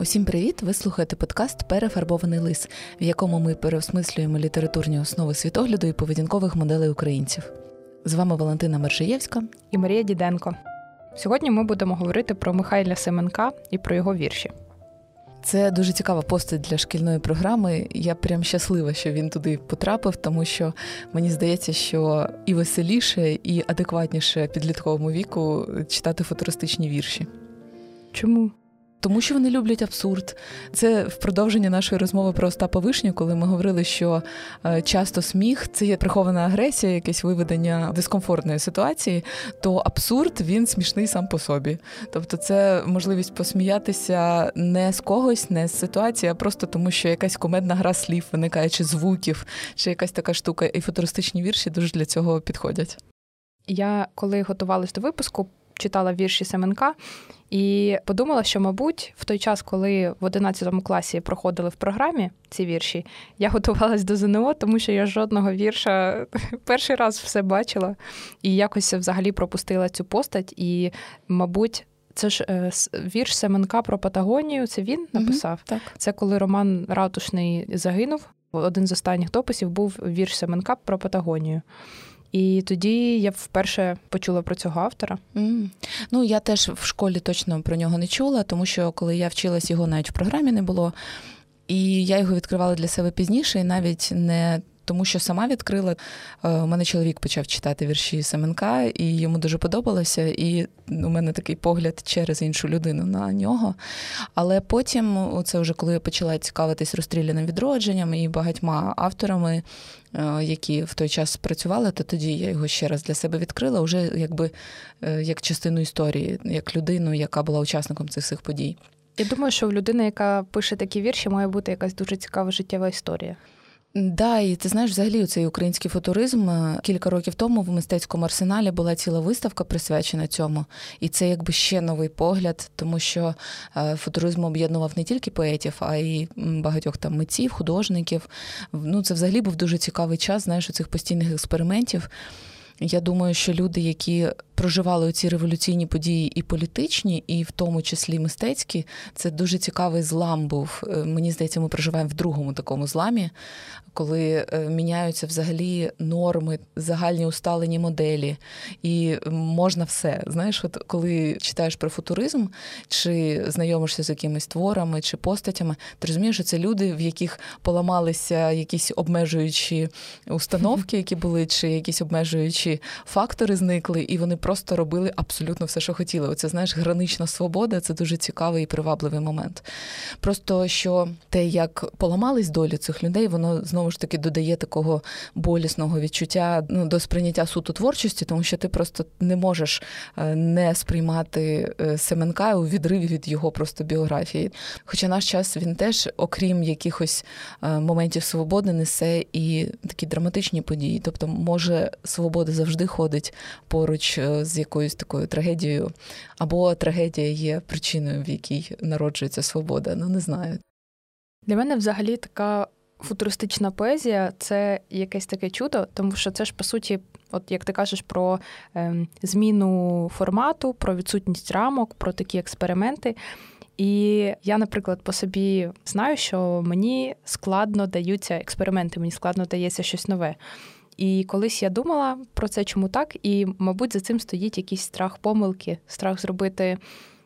Усім привіт! Ви слухаєте подкаст Перефарбований лис, в якому ми переосмислюємо літературні основи світогляду і поведінкових моделей українців. З вами Валентина Мержиєвська і Марія Діденко. Сьогодні ми будемо говорити про Михайля Семенка і про його вірші. Це дуже цікава постать для шкільної програми. Я прям щаслива, що він туди потрапив, тому що мені здається, що і веселіше, і адекватніше підлітковому віку читати футуристичні вірші. Чому? Тому що вони люблять абсурд. Це в продовження нашої розмови про Остапа Вишню, коли ми говорили, що е, часто сміх це є прихована агресія, якесь виведення дискомфортної ситуації, то абсурд він смішний сам по собі. Тобто, це можливість посміятися не з когось, не з ситуації, а просто тому, що якась комедна гра слів виникає, чи звуків, чи якась така штука. І футуристичні вірші дуже для цього підходять. Я коли готувалась до випуску, читала вірші Семенка і подумала, що, мабуть, в той час, коли в 11 класі проходили в програмі ці вірші, я готувалась до ЗНО, тому що я жодного вірша перший раз все бачила і якось взагалі пропустила цю постать. І, мабуть, це ж е, вірш Семенка про Патагонію. Це він написав. Угу, так. Це коли Роман Ратушний загинув. Один з останніх дописів був вірш Семенка про Патагонію. І тоді я вперше почула про цього автора. Mm. Ну я теж в школі точно про нього не чула, тому що коли я вчилась, його навіть в програмі не було. І я його відкривала для себе пізніше, і навіть не тому що сама відкрила. Е, у мене чоловік почав читати вірші Семенка, і йому дуже подобалося. І у мене такий погляд через іншу людину на нього. Але потім, це вже коли я почала цікавитись розстріляним відродженням і багатьма авторами, е, які в той час працювали, то тоді я його ще раз для себе відкрила, вже якби е, як частину історії, як людину, яка була учасником цих всіх подій. Я думаю, що в людини, яка пише такі вірші, має бути якась дуже цікава життєва історія. Да, і ти знаєш, взагалі цей український футуризм е, кілька років тому в мистецькому арсеналі була ціла виставка присвячена цьому, і це якби ще новий погляд, тому що е, футуризм об'єднував не тільки поетів, а й багатьох там митців, художників. Ну це взагалі був дуже цікавий час, знаєш, у цих постійних експериментів. Я думаю, що люди, які проживали ці революційні події і політичні, і в тому числі мистецькі, це дуже цікавий злам був. Е, мені здається, ми проживаємо в другому такому зламі, коли е, міняються взагалі норми, загальні усталені моделі, і можна все. Знаєш, от коли читаєш про футуризм, чи знайомишся з якимись творами чи постатями, ти розумієш, що це люди, в яких поламалися якісь обмежуючі установки, які були, чи якісь обмежуючі фактори зникли, і вони просто робили абсолютно все, що хотіли. Оце знаєш, гранична свобода це дуже цікавий і привабливий момент. Просто що те, як поламались долі цих людей, воно знову ж таки додає такого болісного відчуття ну, до сприйняття суто творчості, тому що ти просто не можеш е, не сприймати е, Семенка у відриві від його просто біографії. Хоча наш час він теж, окрім якихось е, моментів свободи, несе і такі драматичні події. Тобто, може, свобода завжди ходить поруч з якоюсь такою трагедією, або трагедія є причиною, в якій народжується свобода. Ну не знаю. Для мене взагалі така футуристична поезія це якесь таке чудо, тому що це ж по суті, от як ти кажеш, про е, зміну формату, про відсутність рамок, про такі експерименти. І я, наприклад, по собі знаю, що мені складно даються експерименти, мені складно дається щось нове. І колись я думала про це, чому так, і, мабуть, за цим стоїть якийсь страх помилки, страх зробити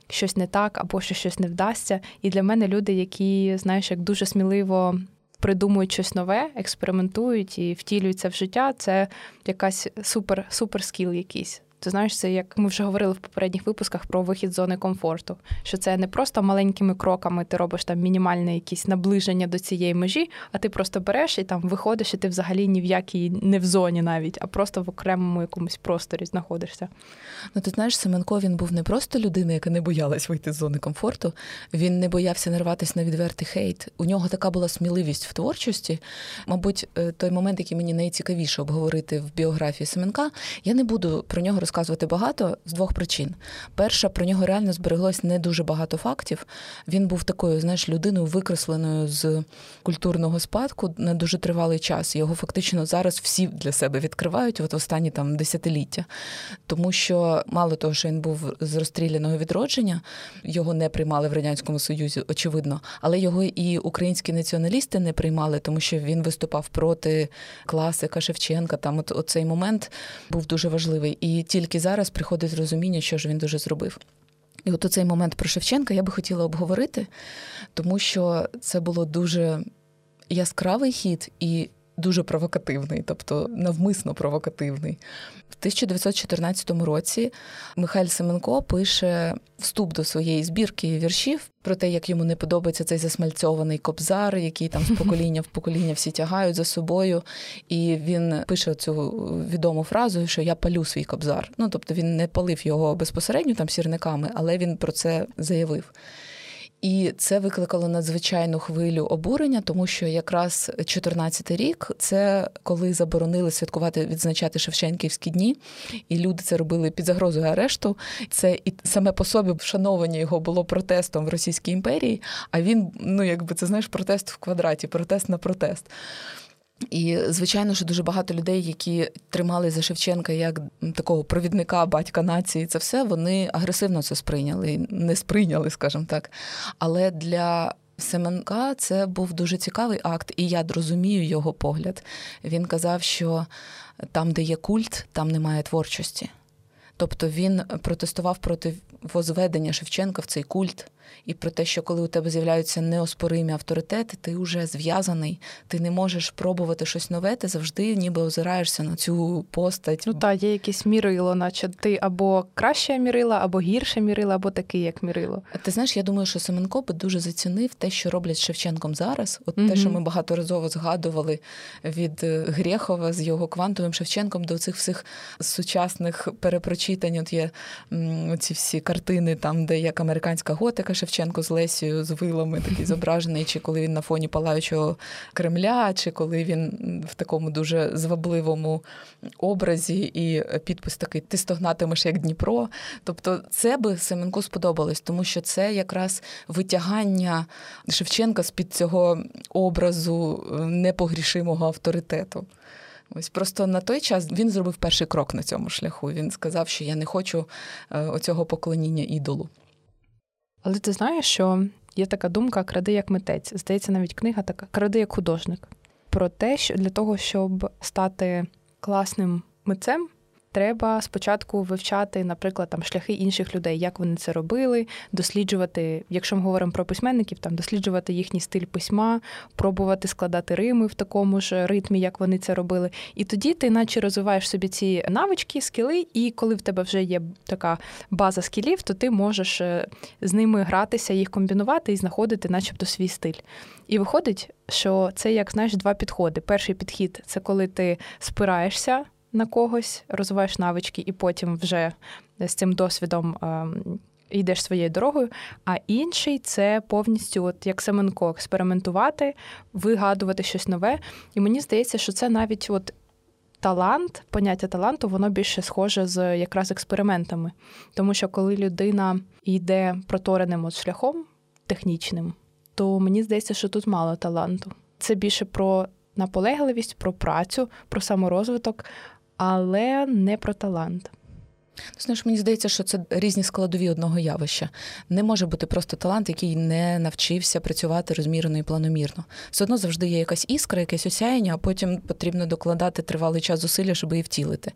щось не так або що щось не вдасться. І для мене люди, які, знаєш, як дуже сміливо придумують щось нове, експериментують і втілюються в життя, це якась супер супер скіл якийсь. Ти знаєш, це як ми вже говорили в попередніх випусках про вихід з зони комфорту, що це не просто маленькими кроками ти робиш там мінімальне якісь наближення до цієї межі, а ти просто береш і там виходиш, і ти взагалі ні в якій не в зоні навіть, а просто в окремому якомусь просторі знаходишся. Ну, ти знаєш, Семенко він був не просто людина, яка не боялась вийти з зони комфорту. Він не боявся нарватися на відвертий хейт. У нього така була сміливість в творчості. Мабуть, е, той момент, який мені найцікавіше обговорити в біографії Семенка, я не буду про нього розказувати розказувати багато з двох причин. Перша, про нього реально збереглось не дуже багато фактів. Він був такою, знаєш, людиною викресленою з культурного спадку на дуже тривалий час. Його фактично зараз всі для себе відкривають от останні там десятиліття. Тому що мало того, що він був з розстріляного відродження, його не приймали в радянському союзі, очевидно, але його і українські націоналісти не приймали, тому що він виступав проти класика Шевченка. Там от, от цей момент був дуже важливий. І тільки зараз приходить розуміння, що ж він дуже зробив. І от цей момент про Шевченка я би хотіла обговорити, тому що це було дуже яскравий хід і дуже провокативний, тобто навмисно провокативний. В 1914 році Михайль Семенко пише вступ до своєї збірки віршів про те, як йому не подобається цей засмальцьований кобзар, який там з покоління в покоління всі тягають за собою. І він пише цю відому фразу, що я палю свій кобзар. Ну тобто він не палив його безпосередньо там сірниками, але він про це заявив. І це викликало надзвичайну хвилю обурення, тому що якраз 14-й рік це коли заборонили святкувати відзначати Шевченківські дні, і люди це робили під загрозою арешту. Це і саме по собі вшановування його було протестом в Російській імперії. А він, ну якби це знаєш, протест в квадраті, протест на протест. І, звичайно, що дуже багато людей, які тримали за Шевченка як такого провідника батька нації, це все вони агресивно це сприйняли, не сприйняли, скажімо так. Але для Семенка це був дуже цікавий акт, і я розумію його погляд. Він казав, що там, де є культ, там немає творчості. Тобто він протестував проти возведення Шевченка в цей культ і про те, що коли у тебе з'являються неоспоримі авторитети, ти вже зв'язаний, ти не можеш пробувати щось нове, ти завжди ніби озираєшся на цю постать. Ну так, є якесь мірило, наче ти або краще мірила, або гірше мірила, або такий, як мірило. Ти знаєш, я думаю, що Семенко би дуже зацінив те, що роблять з Шевченком зараз. От mm те, що ми багаторазово згадували від е, Грєхова з його квантовим Шевченком до цих всіх сучасних перепрочитань. От є ці всі картини, там, де як американська готика. Шевченко з Лесією з вилами такий зображений, чи коли він на фоні палаючого Кремля, чи коли він в такому дуже звабливому образі, і підпис такий Ти стогнатимеш як Дніпро. Тобто, це би Семенку сподобалось, тому що це якраз витягання Шевченка з під цього образу непогрішимого авторитету. Ось просто на той час він зробив перший крок на цьому шляху. Він сказав, що я не хочу е, оцього поклоніння ідолу. Але ти знаєш, що є така думка кради як митець. Здається, навіть книга така кради як художник. Про те, що для того, щоб стати класним митцем, треба спочатку вивчати, наприклад, там шляхи інших людей, як вони це робили, досліджувати, якщо ми говоримо про письменників, там досліджувати їхній стиль письма, пробувати складати рими в такому ж ритмі, як вони це робили. І тоді ти, наче розвиваєш собі ці навички, скіли, і коли в тебе вже є така база скілів, то ти можеш е, з ними гратися, їх комбінувати і знаходити, начебто, свій стиль. І виходить, що це як знаєш два підходи. Перший підхід це коли ти спираєшся на когось, розвиваєш навички, і потім вже з цим досвідом. Ем, йдеш своєю дорогою, а інший це повністю, от як Семенко, експериментувати, вигадувати щось нове. І мені здається, що це навіть от талант, поняття таланту, воно більше схоже з якраз експериментами. Тому що коли людина йде протореним от шляхом технічним, то мені здається, що тут мало таланту. Це більше про наполегливість, про працю, про саморозвиток, але не про талант. Знаєш, мені здається, що це різні складові одного явища. Не може бути просто талант, який не навчився працювати розмірено і планомірно. Все одно завжди є якась іскра, якесь осяяння, а потім потрібно докладати тривалий час зусилля, щоб її втілити.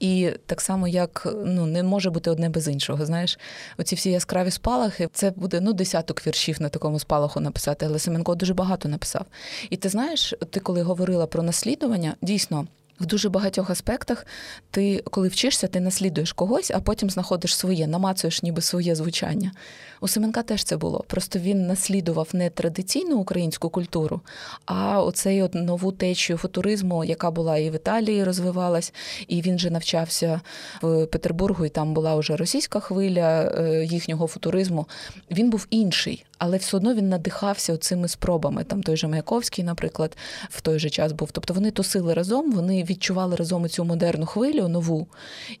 І так само, як ну не може бути одне без іншого. Знаєш, оці всі яскраві спалахи, це буде ну десяток віршів на такому спалаху написати, але Семенко дуже багато написав. І ти знаєш, ти коли говорила про наслідування, дійсно. В дуже багатьох аспектах ти, коли вчишся, ти наслідуєш когось, а потім знаходиш своє, намацуєш ніби своє звучання. У Семенка теж це було. Просто він наслідував не традиційну українську культуру, а оцей от нову течію футуризму, яка була і в Італії розвивалась, і він же навчався в Петербургу, і там була вже російська хвиля е, їхнього футуризму. Він був інший, але все одно він надихався цими спробами. Там той же Маяковський, наприклад, в той же час був. Тобто вони тусили разом, вони відчували разом цю модерну хвилю нову,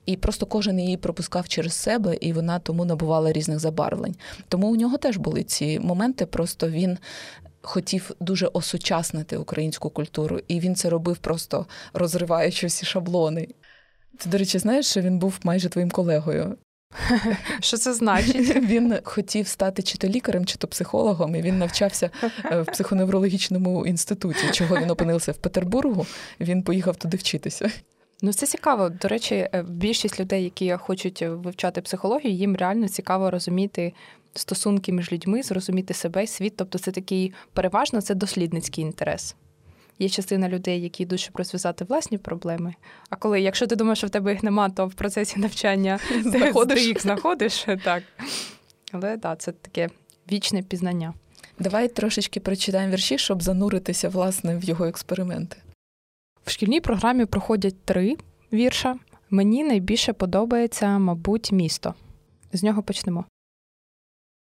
і просто кожен її пропускав через себе, і вона тому набувала різних забарвлень. Тому у нього теж були ці моменти. Просто він. Хотів дуже осучаснити українську культуру, і він це робив просто розриваючи всі шаблони. Ти, до речі, знаєш, що він був майже твоїм колегою. Що це значить? Він хотів стати чи то лікарем, чи то психологом, і він навчався е, в психоневрологічному інституті. Чого він опинився в Петербургу? Він поїхав туди вчитися. Ну, це цікаво. До речі, е, більшість людей, які хочуть вивчати психологію, їм реально цікаво розуміти стосунки між людьми, зрозуміти себе, світ. Тобто, це такий переважно це дослідницький інтерес. Є частина людей, які йдуть, щоб розв'язати власні проблеми. А коли, якщо ти думаєш, що в тебе їх нема, то в процесі навчання знаходиш. ти їх знаходиш. так. Але так, це таке вічне пізнання. Давай трошечки прочитаємо вірші, щоб зануритися власне в його експерименти. В шкільній програмі проходять три вірша. Мені найбільше подобається, мабуть, місто. З нього почнемо.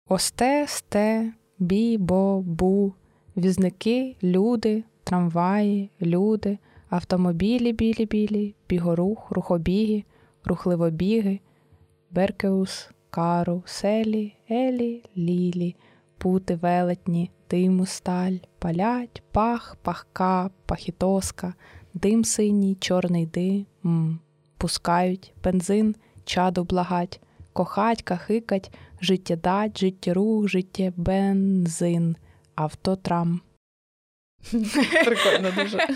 Осте, сте, бі, бо, бу, візники, люди, трамваї, люди, автомобілі білі білі, бігорух, рухобіги, рухливобіги, беркеус, кару, селі, елі, лілі, пути велетні, диму сталь, палять, пах, пахка, пахітоска, дим синій, чорний дим, пускають, бензин, чаду благать, кохать, кахикать, життєдать, життєрух, життє бензин, автотрам. Прикольно дуже.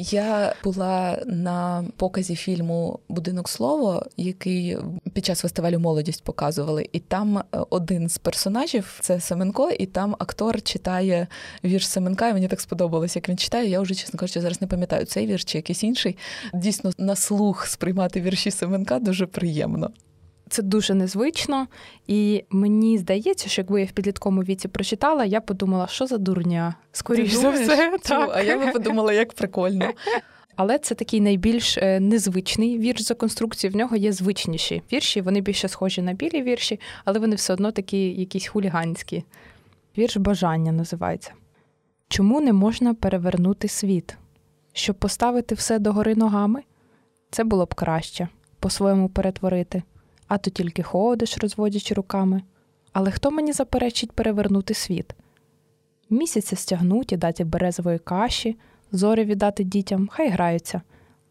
Я була на показі фільму Будинок слово, який під час фестивалю молодість показували, і там е, один з персонажів це Семенко, і там актор читає вірш Семенка. і Мені так сподобалось, як він читає. Я вже, чесно кажучи, зараз не пам'ятаю цей вірш чи якийсь інший. Дійсно, на слух сприймати вірші Семенка дуже приємно. Це дуже незвично, і мені здається, що якби я в підлітковому віці прочитала, я подумала, що за дурня. Скоріше за все. Так. А я би подумала, як прикольно. Але це такий найбільш е, незвичний вірш за конструкцією. В нього є звичніші вірші. Вони більше схожі на білі вірші, але вони все одно такі якісь хуліганські. Вірш бажання називається. Чому не можна перевернути світ? Щоб поставити все догори ногами? Це було б краще по-своєму перетворити а то тільки ходиш, розводячи руками. Але хто мені заперечить перевернути світ? Місяця стягнуть і дати березової каші, зорі віддати дітям, хай граються.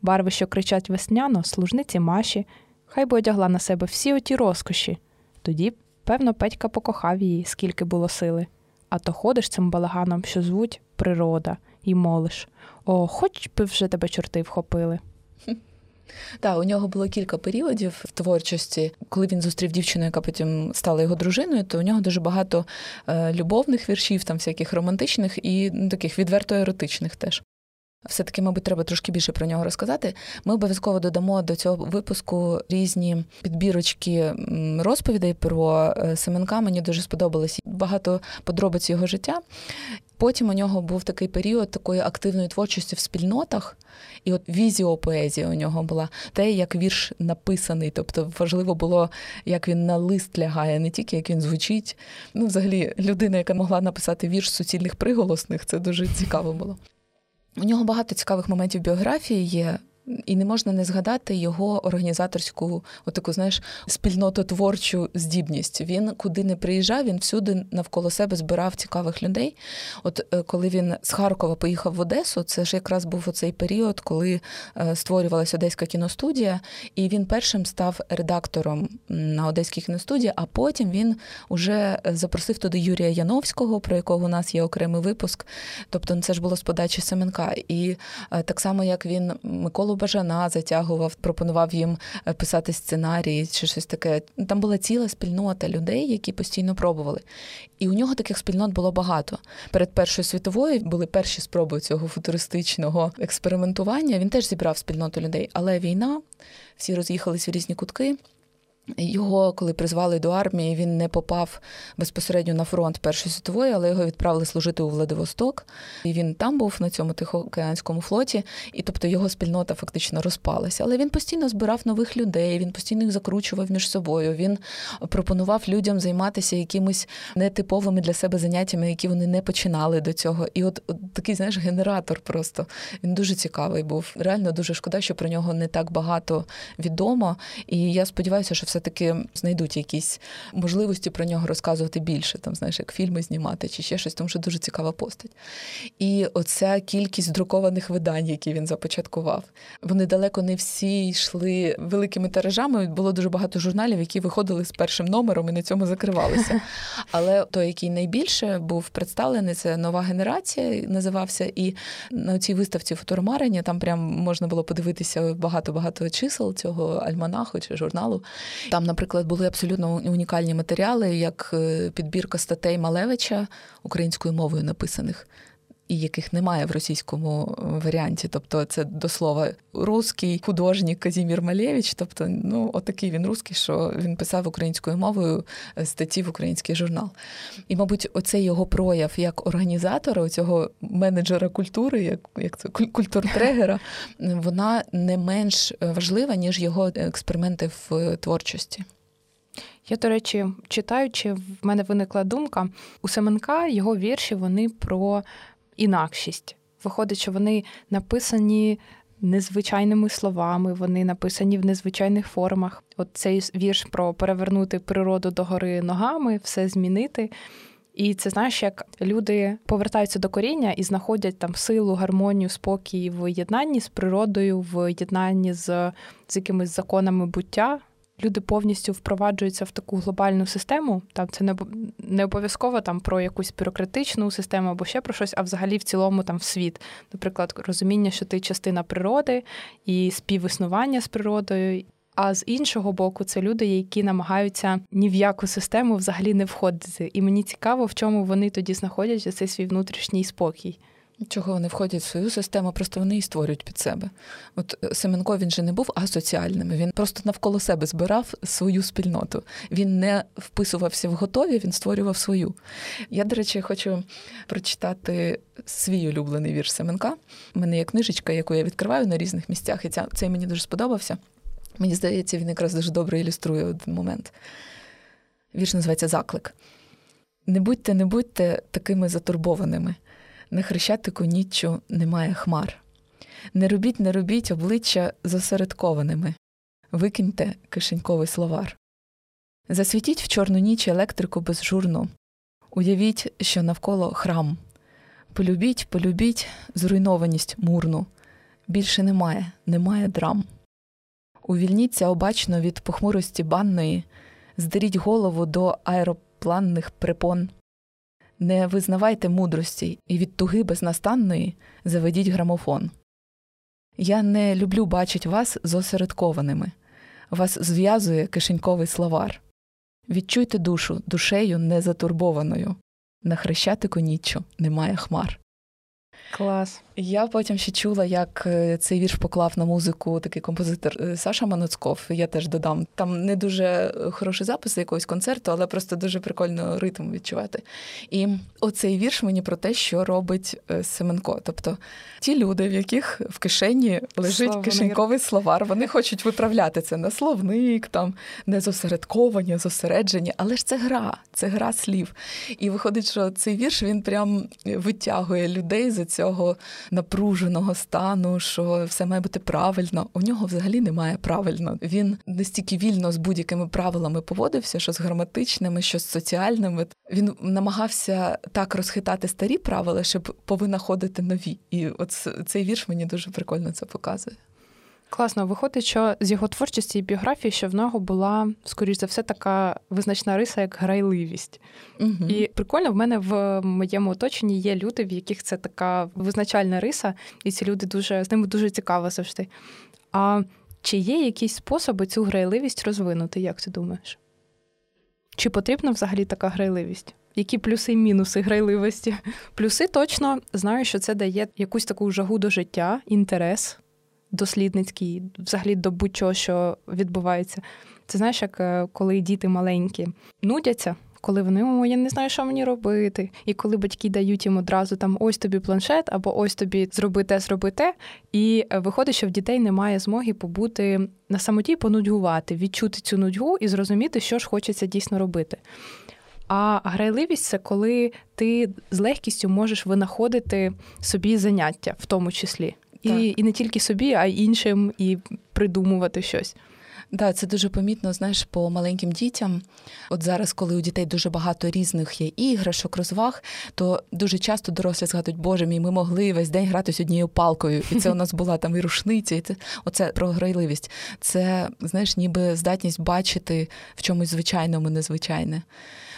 Барви, що кричать весняно, служниці маші, хай би одягла на себе всі оті розкоші. Тоді, певно, Петька покохав її, скільки було сили. А то ходиш цим балаганом, що звуть природа, і молиш О, хоч би вже тебе чорти вхопили. Так, у нього було кілька періодів в творчості. Коли він зустрів дівчину, яка потім стала його дружиною, то у нього дуже багато е, любовних віршів, там всяких романтичних і ну, таких відверто еротичних теж. Все-таки, мабуть, треба трошки більше про нього розказати. Ми обов'язково додамо до цього випуску різні підбірочки розповідей про е, Семенка. Мені дуже сподобалось багато подробиць його життя. Потім у нього був такий період такої активної творчості в спільнотах, і от візіопоезія у нього була те, як вірш написаний. Тобто важливо було, як він на лист лягає, не тільки як він звучить. Ну, взагалі, людина, яка могла написати вірш суцільних приголосних, це дуже цікаво було. У нього багато цікавих моментів біографії є. І не можна не згадати його організаторську, отаку, знаєш, спільнототворчу здібність. Він куди не приїжджав, він всюди навколо себе збирав цікавих людей. От е, коли він з Харкова поїхав в Одесу, це ж якраз був оцей період, коли е, створювалася Одеська кіностудія, і він першим став редактором на Одеській кіностудії, а потім він уже запросив туди Юрія Яновського, про якого у нас є окремий випуск. Тобто, це ж було з подачі Семенка. І е, так само, як він Миколу Бажана затягував, пропонував їм е, писати сценарії чи щось таке. Там була ціла спільнота людей, які постійно пробували. І у нього таких спільнот було багато. Перед Першою світовою були перші спроби цього футуристичного експериментування. Він теж зібрав спільноту людей, але війна, всі роз'їхались в різні кутки. Його, коли призвали до армії, він не попав безпосередньо на фронт Першої світової, але його відправили служити у Владивосток. І він там був на цьому Тихоокеанському флоті, і тобто його спільнота фактично розпалася. Але він постійно збирав нових людей, він постійно їх закручував між собою. Він пропонував людям займатися якимись нетиповими для себе заняттями, які вони не починали до цього. І от, от такий, знаєш, генератор просто він дуже цікавий був. Реально дуже шкода, що про нього не так багато відомо. І я сподіваюся, що все все-таки знайдуть якісь можливості про нього розказувати більше, там, знаєш, як фільми знімати чи ще щось, тому що дуже цікава постать. І оця кількість друкованих видань, які він започаткував, вони далеко не всі йшли великими тиражами. Було дуже багато журналів, які виходили з першим номером і на цьому закривалися. Але той, який найбільше був представлений, це нова генерація, називався. І на цій виставці фотомарення там прям можна було подивитися багато-багато чисел цього альманаху чи журналу. Там, наприклад, були абсолютно унікальні матеріали, як е, підбірка статей Малевича українською мовою написаних. І яких немає в російському е, варіанті, тобто це до слова русський художник Казімір Малєвич, тобто, ну, отакий він русський, що він писав українською мовою е, статті в український журнал. І, мабуть, оцей його прояв як організатора, цього менеджера культури, як як це культуртрегера, вона не менш важлива, ніж його експерименти в творчості. Я, до речі, читаючи, в мене виникла думка у Семенка його вірші вони про інакшість. Виходить, що вони написані незвичайними словами, вони написані в незвичайних формах. От цей вірш про перевернути природу до гори ногами, все змінити. І це знаєш, як люди повертаються до коріння і знаходять там силу, гармонію, спокій в єднанні з природою, в єднанні з, з якимись законами буття люди повністю впроваджуються в таку глобальну систему. Там це не обов'язково там про якусь бюрократичну систему або ще про щось, а взагалі в цілому там в світ. Наприклад, розуміння, що ти частина природи і співіснування з природою. А з іншого боку, це люди, які намагаються ні в яку систему взагалі не входити. І мені цікаво, в чому вони тоді знаходять цей свій внутрішній спокій. Чого вони входять в свою систему, просто вони її створюють під себе. От е, Семенко він же не був асоціальним, він просто навколо себе збирав свою спільноту. Він не вписувався в готові, він створював свою. Я, до речі, хочу прочитати свій улюблений вірш Семенка. У мене є книжечка, яку я відкриваю на різних місцях, і цей мені дуже сподобався. Мені здається, він якраз дуже добре ілюструє один момент. Вірш називається Заклик. Не будьте, не будьте такими затурбованими. На хрещатику ніччю немає хмар. Не робіть, не робіть обличчя зосередкованими, викиньте кишеньковий словар. Засвітіть в чорну ніч електрику безжурну, уявіть, що навколо храм. Полюбіть, полюбіть зруйнованість мурну. Більше немає, немає драм. Увільніться обачно від похмурості банної, здеріть голову до аеропланних припон. Не визнавайте мудрості і від туги безнастанної заведіть грамофон. Я не люблю бачить вас зосередкованими, вас зв'язує кишеньковий словар. Відчуйте душу душею незатурбованою. На хрещатику ніччю немає хмар. Клас. Я потім ще чула, як е, цей вірш поклав на музику такий композитор е, Саша Маноцков. Я теж додам. Там не дуже хороший запис якогось концерту, але просто дуже прикольно ритм відчувати. І оцей вірш мені про те, що робить е, Семенко. Тобто ті люди, в яких в кишені лежить Словник. кишеньковий словар, вони хочуть виправляти це на словник, там не зосередковані, зосереджені, але ж це гра, це гра слів. І виходить, що цей вірш він прям витягує людей з цього напруженого стану, що все має бути правильно. У нього взагалі немає правильно. Він настільки вільно з будь-якими правилами поводився, що з граматичними, що з соціальними. Він намагався так розхитати старі правила, щоб повинаходити нові. І от цей вірш мені дуже прикольно це показує. Класно, виходить, що з його творчості і біографії, що в нього була, скоріш за все, така визначна риса, як грайливість. Угу. І прикольно, в мене в моєму оточенні є люди, в яких це така визначальна риса, і ці люди дуже з ними дуже цікаво завжди. А чи є якісь способи цю грайливість розвинути, як ти думаєш? Чи потрібна взагалі така грайливість? Які плюси і мінуси грайливості? Плюси точно знаю, що це дає якусь таку жагу до життя, інтерес дослідницький, взагалі до будь-чого, що відбувається. Це знаєш, як е, коли діти маленькі нудяться. Коли вони о, я не знаю, що мені робити, і коли батьки дають їм одразу там ось тобі планшет, або ось тобі зроби те, зроби те, і е, виходить, що в дітей немає змоги побути на самоті, понудьгувати, відчути цю нудьгу і зрозуміти, що ж хочеться дійсно робити. А грайливість це коли ти з легкістю можеш винаходити собі заняття, в тому числі. І, і не тільки собі, а й іншим, і придумувати щось. Да, це дуже помітно, знаєш, по маленьким дітям. От зараз, коли у дітей дуже багато різних є іграшок, розваг, то дуже часто дорослі згадують, Боже мій, ми могли весь день грати з однією палкою, і це у нас була там і рушниця, і це оце про грайливість. Це знаєш, ніби здатність бачити в чомусь звичайному, незвичайне.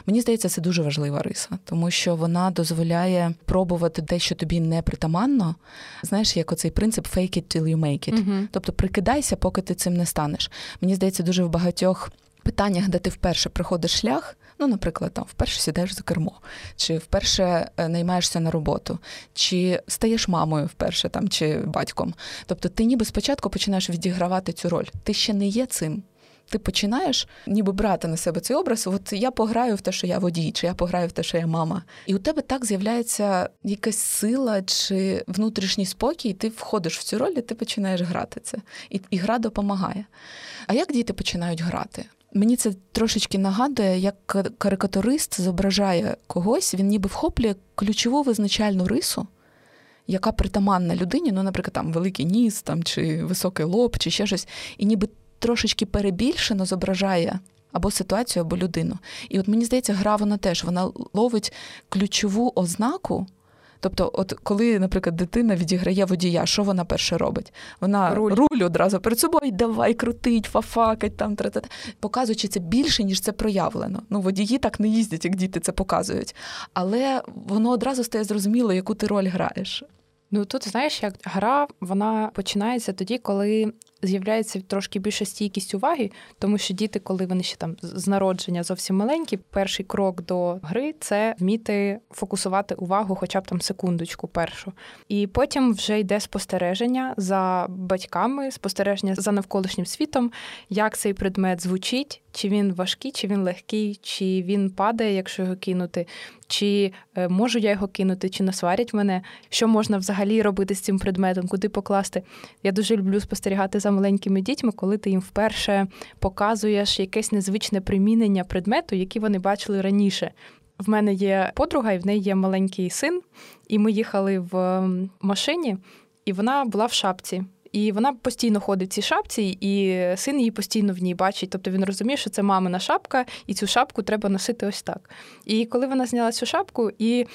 Мені здається, це дуже важлива риса, тому що вона дозволяє пробувати те, що тобі не притаманно. Знаєш, як оцей принцип fake it till you make it. Uh-huh. Тобто прикидайся, поки ти цим не станеш. Мені здається, дуже в багатьох питаннях, де ти вперше проходиш шлях. Ну, наприклад, там вперше сідаєш за кермо, чи вперше е, наймаєшся на роботу, чи стаєш мамою вперше там, чи батьком. Тобто ти ніби спочатку починаєш відігравати цю роль. Ти ще не є цим ти починаєш ніби брати на себе цей образ. От я пограю в те, що я водій, чи я пограю в те, що я мама. І у тебе так з'являється якась сила чи внутрішній спокій, ти входиш в цю роль, і ти починаєш грати це. І, і гра допомагає. А як діти починають грати? Мені це трошечки нагадує, як карикатурист зображає когось, він ніби вхоплює ключову визначальну рису. Яка притаманна людині, ну, наприклад, там великий ніс, там чи високий лоб, чи ще щось, і ніби трошечки перебільшено зображає або ситуацію, або людину. І от мені здається, гра вона теж вона ловить ключову ознаку. Тобто, от коли, наприклад, дитина відіграє водія, що вона перше робить? Вона руль, руль одразу перед собою давай крутить, фафакать там, тра-та-та. показуючи це більше, ніж це проявлено. Ну, водії так не їздять, як діти це показують. Але воно одразу стає зрозуміло, яку ти роль граєш. Ну тут знаєш, як гра вона починається тоді, коли з'являється трошки більше стійкість уваги, тому що діти, коли вони ще там з народження зовсім маленькі, перший крок до гри це вміти фокусувати увагу, хоча б там секундочку першу. І потім вже йде спостереження за батьками, спостереження за навколишнім світом, як цей предмет звучить, чи він важкий, чи він легкий, чи він падає, якщо його кинути, чи е, можу я його кинути, чи насварять мене, що можна взагалі робити з цим предметом, куди покласти. Я дуже люблю спостерігати за маленькими дітьми, коли ти їм вперше показуєш якесь незвичне примінення предмету, який вони бачили раніше. В мене є подруга, і в неї є маленький син, і ми їхали в машині, і вона була в шапці. І вона постійно ходить в цій шапці, і син її постійно в ній бачить. Тобто він розуміє, що це мамина шапка, і цю шапку треба носити ось так. І коли вона зняла цю шапку, і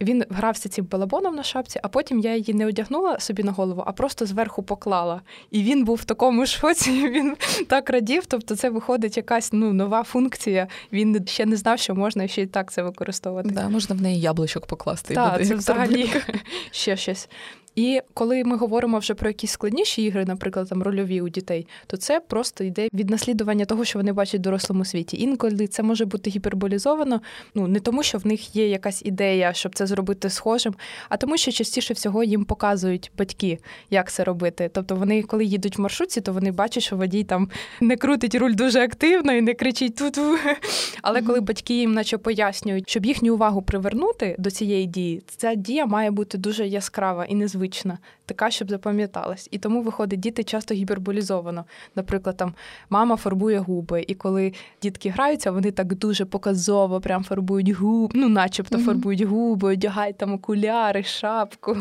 він грався цим балабоном на шапці, а потім я її не одягнула собі на голову, а просто зверху поклала. І він був в такому шоці, він так радів. Тобто, це виходить якась ну, нова функція. Він ще не знав, що можна ще й так це використовувати. Да, Можна в неї яблучок покласти. Так, це взагалі ще щось. І коли ми говоримо вже про якісь складніші ігри, наприклад, там рольові у дітей, то це просто йде від наслідування того, що вони бачать в дорослому світі. Інколи це може бути гіперболізовано, ну не тому, що в них є якась ідея, щоб це зробити схожим, а тому, що частіше всього їм показують батьки, як це робити. Тобто вони, коли їдуть в маршрутці, то вони бачать, що водій там не крутить руль дуже активно і не кричить ту-ту. Але коли батьки їм, наче пояснюють, щоб їхню увагу привернути до цієї дії, ця дія має бути дуже яскрава і незвична незвична, така, щоб запам'яталась. І тому виходить, діти часто гіперболізовано. Наприклад, там мама фарбує губи, і коли дітки граються, вони так дуже показово прям фарбують губи, ну, начебто mm-hmm. фарбують губи, одягають там окуляри, шапку.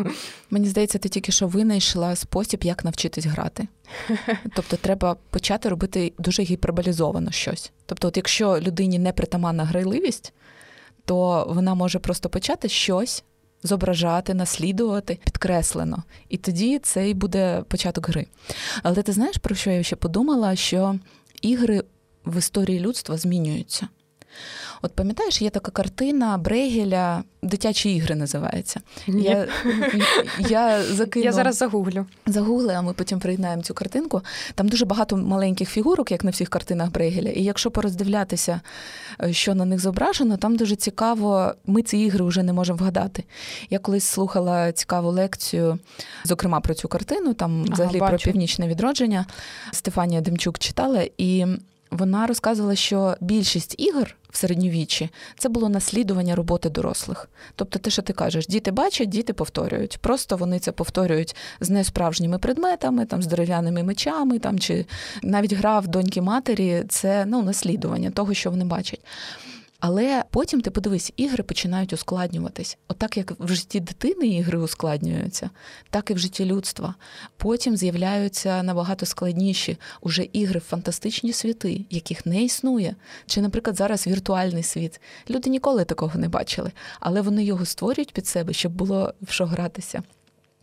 Мені здається, ти тільки що винайшла спосіб, як навчитись грати. Тобто треба почати робити дуже гіперболізовано щось. Тобто, от якщо людині не притаманна грайливість, то вона може просто почати щось зображати, наслідувати підкреслено. І тоді це і буде початок гри. Але ти знаєш, про що я ще подумала? Що ігри в історії людства змінюються. От пам'ятаєш, є така картина Брейгеля Дитячі ігри називається. Ні. Я я, закину, я зараз загуглю. Загугли, а ми потім приєднаємо цю картинку. Там дуже багато маленьких фігурок, як на всіх картинах Брейгеля. І якщо пороздивлятися, е, що на них зображено, там дуже цікаво, ми ці ігри вже не можемо вгадати. Я колись слухала цікаву лекцію, зокрема про цю картину, там взагалі бачу. про північне відродження. Стефанія Демчук читала. і Вона розказувала, що більшість ігор в середньовіччі це було наслідування роботи дорослих. Тобто, те, що ти кажеш, діти бачать, діти повторюють. Просто вони це повторюють з несправжніми предметами, там з дерев'яними мечами, там чи навіть гра в доньки матері це ну, наслідування того, що вони бачать. Але потім ти подивись, ігри починають ускладнюватись. Отак, як в житті дитини ігри ускладнюються, так і в житті людства. Потім з'являються набагато складніші уже ігри в фантастичні світи, яких не існує. Чи, наприклад, зараз віртуальний світ. Люди ніколи такого не бачили, але вони його створюють під себе, щоб було в що гратися.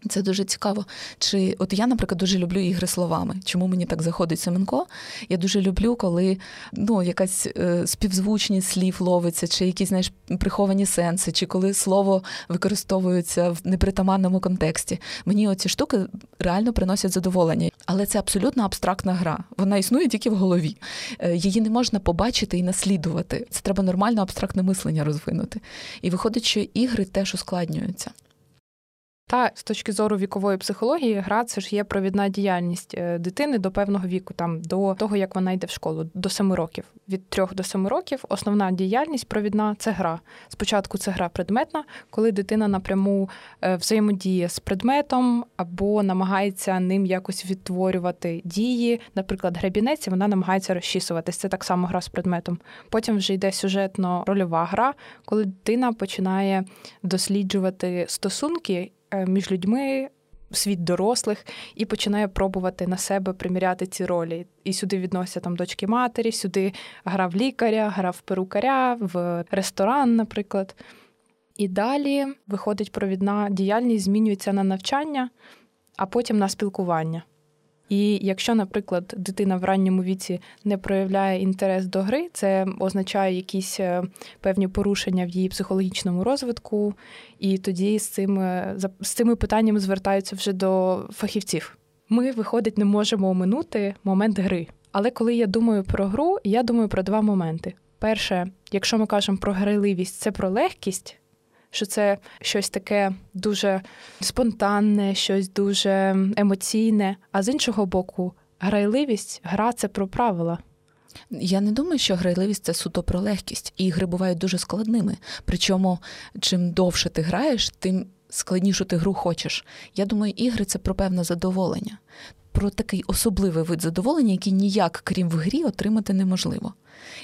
Це дуже цікаво. Чи от я, наприклад, дуже люблю ігри словами. Чому мені так заходить Семенко? Я дуже люблю, коли ну, якась е, співзвучність слів ловиться, чи якісь знаєш, приховані сенси, чи коли слово використовується в непритаманному контексті. Мені оці штуки реально приносять задоволення. Але це абсолютно абстрактна гра. Вона існує тільки в голові. Е, її не можна побачити і наслідувати. Це треба нормально абстрактне мислення розвинути. І виходить, що ігри теж ускладнюються. Та з точки зору вікової психології, гра це ж є провідна діяльність е, дитини до певного віку, там до того як вона йде в школу, до семи років. Від трьох до семи років основна діяльність провідна це гра. Спочатку це гра предметна, коли дитина напряму е, взаємодіє з предметом або намагається ним якось відтворювати дії. Наприклад, гребінець, вона намагається розчісуватись. Це так само гра з предметом. Потім вже йде сюжетно-рольова гра, коли дитина починає досліджувати стосунки. Е, між людьми. Світ дорослих і починає пробувати на себе приміряти ці ролі. І сюди відносяться там дочки матері, сюди грав лікаря, грав перукаря, в ресторан, наприклад. І далі виходить провідна діяльність, змінюється на навчання, а потім на спілкування. І якщо, наприклад, дитина в ранньому віці не проявляє інтерес до гри, це означає якісь е, певні порушення в її психологічному розвитку, і тоді з цим, е, з цими питаннями звертаються вже до фахівців. Ми, виходить, не можемо оминути момент гри. Але коли я думаю про гру, я думаю про два моменти. Перше, якщо ми кажемо про грайливість, це про легкість що це щось таке дуже спонтанне, щось дуже емоційне. А з іншого боку, грайливість, гра це про правила. Я не думаю, що грайливість це суто про легкість. Ігри бувають дуже складними. Причому, чим довше ти граєш, тим складнішу ти гру хочеш. Я думаю, ігри це про певне задоволення, про такий особливий вид задоволення, який ніяк, крім в грі, отримати неможливо.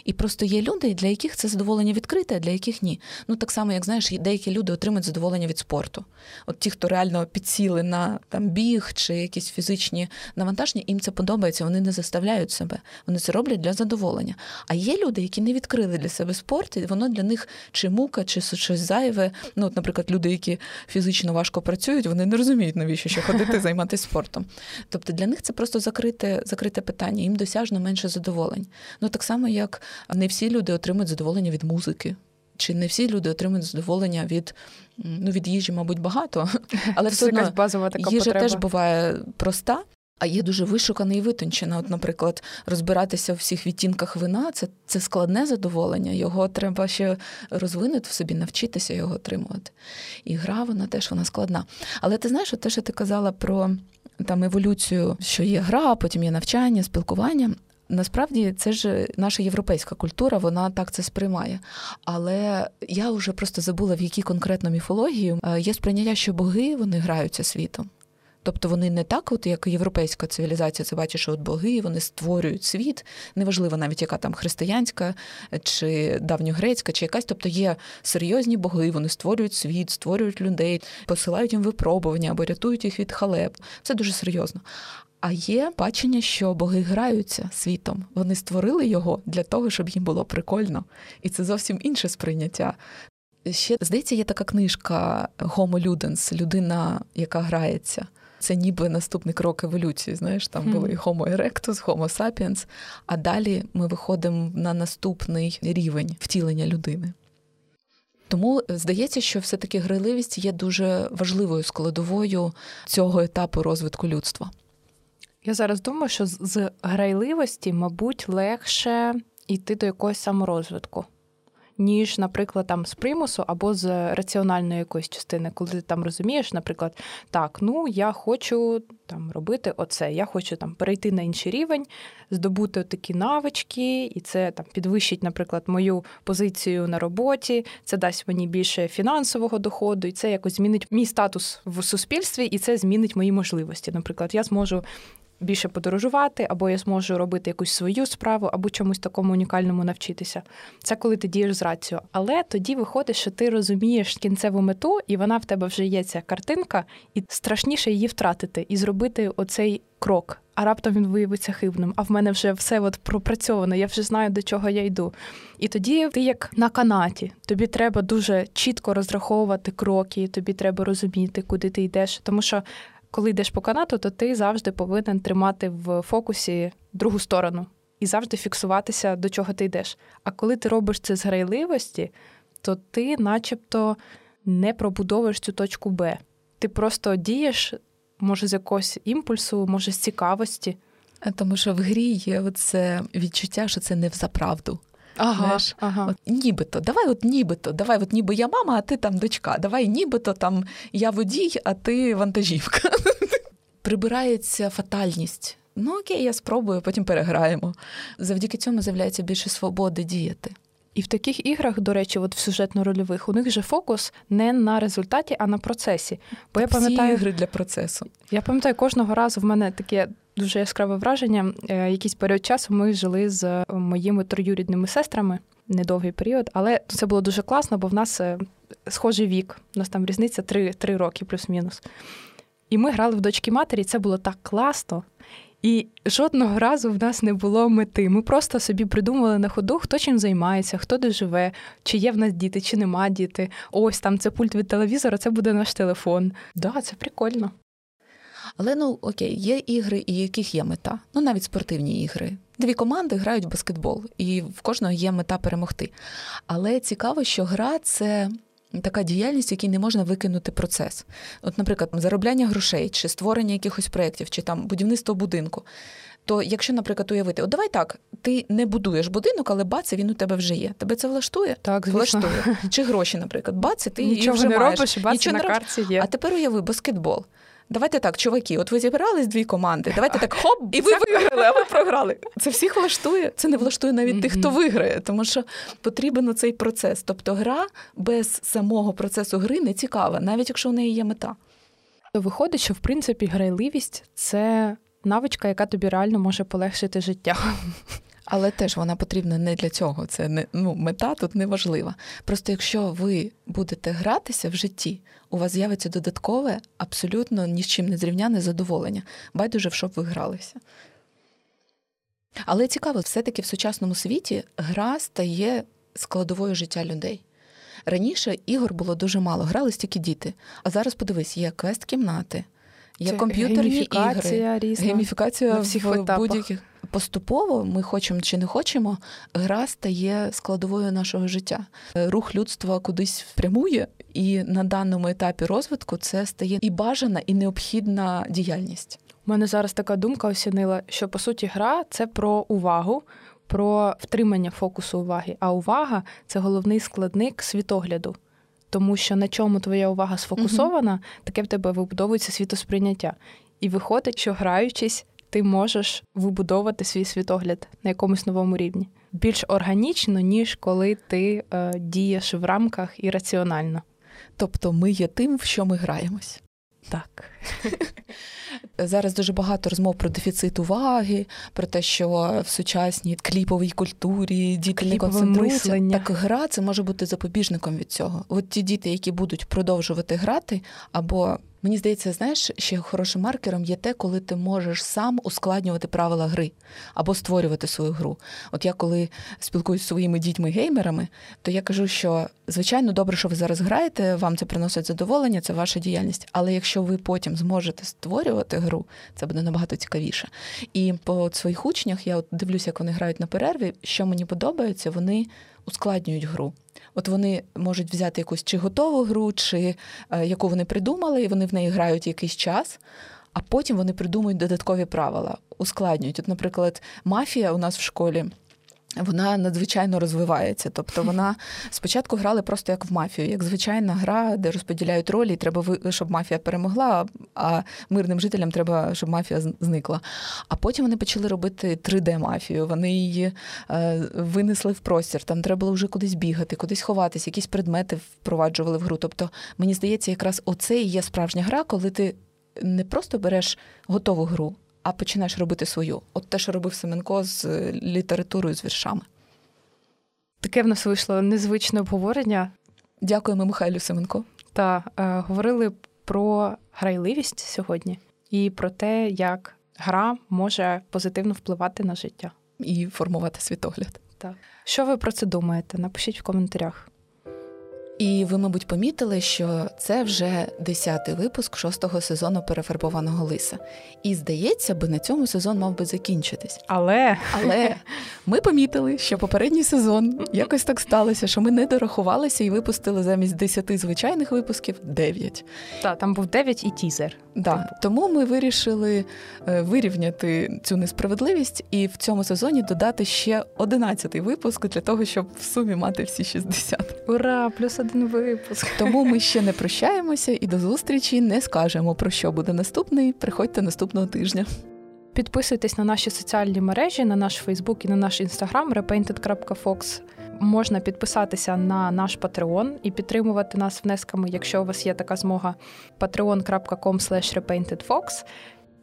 І просто є люди, для яких це задоволення відкрите, а для яких ні. Ну так само, як знаєш, деякі люди отримують задоволення від спорту. От ті, хто реально підсіли на там біг чи якісь фізичні навантаження, їм це подобається, вони не заставляють себе. Вони це роблять для задоволення. А є люди, які не відкрили для себе спорт, і воно для них чи мука, чи щось зайве. Ну, от, наприклад, люди, які фізично важко працюють, вони не розуміють, навіщо ще ходити займатися спортом. Тобто для них це просто закрите, закрите питання, їм досяжно менше задоволень. Ну так само, як як не всі люди отримують задоволення від музики. Чи не всі люди отримують задоволення від ну, від їжі, мабуть, багато, але все одно базова така їжа потреба. теж буває проста, а є дуже вишукана і витончена. От, наприклад, розбиратися в всіх відтінках вина це це складне задоволення. Його треба ще розвинути в собі, навчитися його отримувати. І гра, вона теж вона складна. Але ти знаєш, от те, що ти казала про там еволюцію, що є гра, потім є навчання, спілкування. Насправді це ж наша європейська культура, вона так це сприймає. Але я вже просто забула, в якій конкретно міфології е, є сприйняття, що боги вони граються світом. Тобто вони не так, от як європейська цивілізація, це бачить, що от боги вони створюють світ, неважливо навіть яка там християнська чи давньогрецька, чи якась. Тобто є серйозні боги, вони створюють світ, створюють людей, посилають їм випробування або рятують їх від халеп. Це дуже серйозно. А є бачення, що боги граються світом. Вони створили його для того, щоб їм було прикольно. І це зовсім інше сприйняття. Ще, здається, є така книжка Homo Ludens, людина, яка грається. Це ніби наступний крок еволюції. Знаєш, там mm. були Homo erectus, Homo sapiens, а далі ми виходимо на наступний рівень втілення людини. Тому здається, що все-таки грайливість є дуже важливою складовою цього етапу розвитку людства. Я зараз думаю, що з грайливості, мабуть, легше йти до якогось саморозвитку, ніж, наприклад, там з примусу або з раціональної якоїсь частини, коли ти там розумієш, наприклад, так, ну я хочу там робити оце, я хочу там перейти на інший рівень, здобути такі навички, і це там підвищить, наприклад, мою позицію на роботі, це дасть мені більше фінансового доходу, і це якось змінить мій статус в суспільстві, і це змінить мої можливості. Наприклад, я зможу більше подорожувати, або я зможу робити якусь свою справу, або чомусь такому унікальному навчитися. Це коли ти дієш з рацією. Але тоді виходить, що ти розумієш кінцеву мету, і вона в тебе вже є ця картинка, і страшніше її втратити і зробити оцей крок. А раптом він виявиться хибним. А в мене вже все от пропрацьовано, я вже знаю, до чого я йду. І тоді ти як на канаті, тобі треба дуже чітко розраховувати кроки, тобі треба розуміти, куди ти йдеш. Тому що коли йдеш по канату, то ти завжди повинен тримати в фокусі другу сторону і завжди фіксуватися, до чого ти йдеш. А коли ти робиш це з грайливості, то ти, начебто, не пробудовуєш цю точку Б. Ти просто дієш, може, з якогось імпульсу, може, з цікавості. Тому що в грі є оце відчуття, що це не в заправду. Ага, Знаєш, ага. От, Нібито, давай, от нібито, давай, от ніби я мама, а ти там дочка. Давай, нібито там я водій, а ти вантажівка. Прибирається фатальність. Ну окей, я спробую, потім переграємо. Завдяки цьому з'являється більше свободи діяти. І в таких іграх, до речі, от в сюжетно-рольових, у них же фокус не на результаті, а на процесі. Бо так я пам'ятаю ігри для процесу. Я пам'ятаю, кожного разу в мене таке дуже яскраве враження. Е, якийсь період часу ми жили з моїми троюрідними сестрами. Недовгий період, але це було дуже класно, бо в нас е, схожий вік. У нас там різниця 3 3 роки плюс-мінус. І ми грали в дочки матері, і це було так класно. І жодного разу в нас не було мети. Ми просто собі придумували на ходу, хто чим займається, хто де живе, чи є в нас діти, чи нема діти. Ось там це пульт від телевізора, це буде наш телефон. Да, це прикольно. Але ну окей, є ігри, і яких є мета. Ну навіть спортивні ігри. Дві команди грають в баскетбол, і в кожного є мета перемогти. Але цікаво, що гра це. Така діяльність, в якій не можна викинути процес. От, наприклад, заробляння грошей, чи створення якихось проєктів, чи там будівництво будинку. То якщо, наприклад, уявити, от давай так, ти не будуєш будинок, але бац, він у тебе вже є. Тебе це влаштує? Так, звісно. влаштує. Чи гроші, наприклад, бац, ти Нічого вже не маєш. робиш, бац, Нічого на карті є. А тепер уяви баскетбол. Давайте так, чуваки, от ви зібрались дві команди. Давайте так хоп, і ви виграли, а ви програли. Це всіх влаштує. Це не влаштує навіть тих, хто виграє, тому що потрібен цей процес. Тобто, гра без самого процесу гри не цікава, навіть якщо у неї є мета. Виходить, що в принципі грайливість це навичка, яка тобі реально може полегшити життя. Але теж вона потрібна не для цього. Це не ну мета тут не важлива. Просто якщо ви будете гратися в житті, у вас з'явиться додаткове, абсолютно ні з чим не зрівняне задоволення. Байдуже, в що б ви гралися. Але цікаво, все-таки в сучасному світі гра стає складовою життя людей. Раніше ігор було дуже мало, грали стільки діти. А зараз подивись, є квест-кімнати, є Це комп'ютерні ігри, різна, гейміфікація на всіх в будь-яких поступово, ми хочемо чи не хочемо, гра стає складовою нашого життя. Рух людства кудись прямує, і на даному етапі розвитку це стає і бажана, і необхідна діяльність. У мене зараз така думка осінила, що по суті гра це про увагу. Про втримання фокусу уваги, а увага це головний складник світогляду, тому що на чому твоя увага сфокусована, таке в тебе вибудовується світосприйняття. І виходить, що граючись, ти можеш вибудовувати свій світогляд на якомусь новому рівні. Більш органічно, ніж коли ти е, дієш в рамках і раціонально. Тобто ми є тим, в що ми граємось. Так. Зараз дуже багато розмов про дефіцит уваги, про те, що в сучасній кліповій культурі діти не концентруються. Так гра це може бути запобіжником від цього. От ті діти, які будуть продовжувати грати, або Мені здається, знаєш, ще хорошим маркером є те, коли ти можеш сам ускладнювати правила гри або створювати свою гру. От я коли спілкуюся з своїми дітьми-геймерами, то я кажу, що звичайно добре, що ви зараз граєте, вам це приносить задоволення, це ваша діяльність. Але якщо ви потім зможете створювати гру, це буде набагато цікавіше. І по своїх учнях я от дивлюся, як вони грають на перерві. Що мені подобається, вони ускладнюють гру. От вони можуть взяти якусь чи готову гру, чи е, яку вони придумали, і вони в неї грають якийсь час, а потім вони придумують додаткові правила, ускладнюють. От, наприклад, мафія у нас в школі. Вона надзвичайно розвивається. Тобто вона спочатку грали просто як в мафію, як звичайна гра, де розподіляють ролі, і треба щоб мафія перемогла, а мирним жителям треба, щоб мафія зникла. А потім вони почали робити 3D-мафію. Вони її е, винесли в простір. Там треба було вже кудись бігати, кудись ховатись, якісь предмети впроваджували в гру. Тобто, мені здається, якраз оце і є справжня гра, коли ти не просто береш готову гру а починаєш робити свою. От те, що робив Семенко з е, літературою, з віршами. Таке в нас вийшло незвичне обговорення. Дякуємо, Михайлю Семенко. Та е, говорили про грайливість сьогодні і про те, як гра може позитивно впливати на життя і формувати світогляд. Так. Що ви про це думаєте? Напишіть в коментарях. І ви, мабуть, помітили, що це вже десятий випуск шостого сезону перефарбованого лиса. І здається, би на цьому сезон мав би закінчитись. Але Але ми помітили, що попередній сезон якось так сталося, що ми не дорахувалися і випустили замість десяти звичайних випусків дев'ять. Так, там був дев'ять і тізер. Да. Тому ми вирішили е, вирівняти цю несправедливість і в цьому сезоні додати ще одинадцятий випуск для того, щоб в сумі мати всі 60. Ура! Плюс один випуск. Тому ми ще не прощаємося і до зустрічі не скажемо про що буде наступний. Приходьте наступного тижня. Підписуйтесь на наші соціальні мережі, на наш Фейсбук і на наш інстаграм repainted.fox. Можна підписатися на наш Patreon і підтримувати нас внесками, якщо у вас є така змога. patreon.com repaintedfox.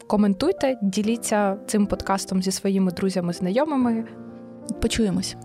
Коментуйте, діліться цим подкастом зі своїми друзями, знайомими. Почуємось.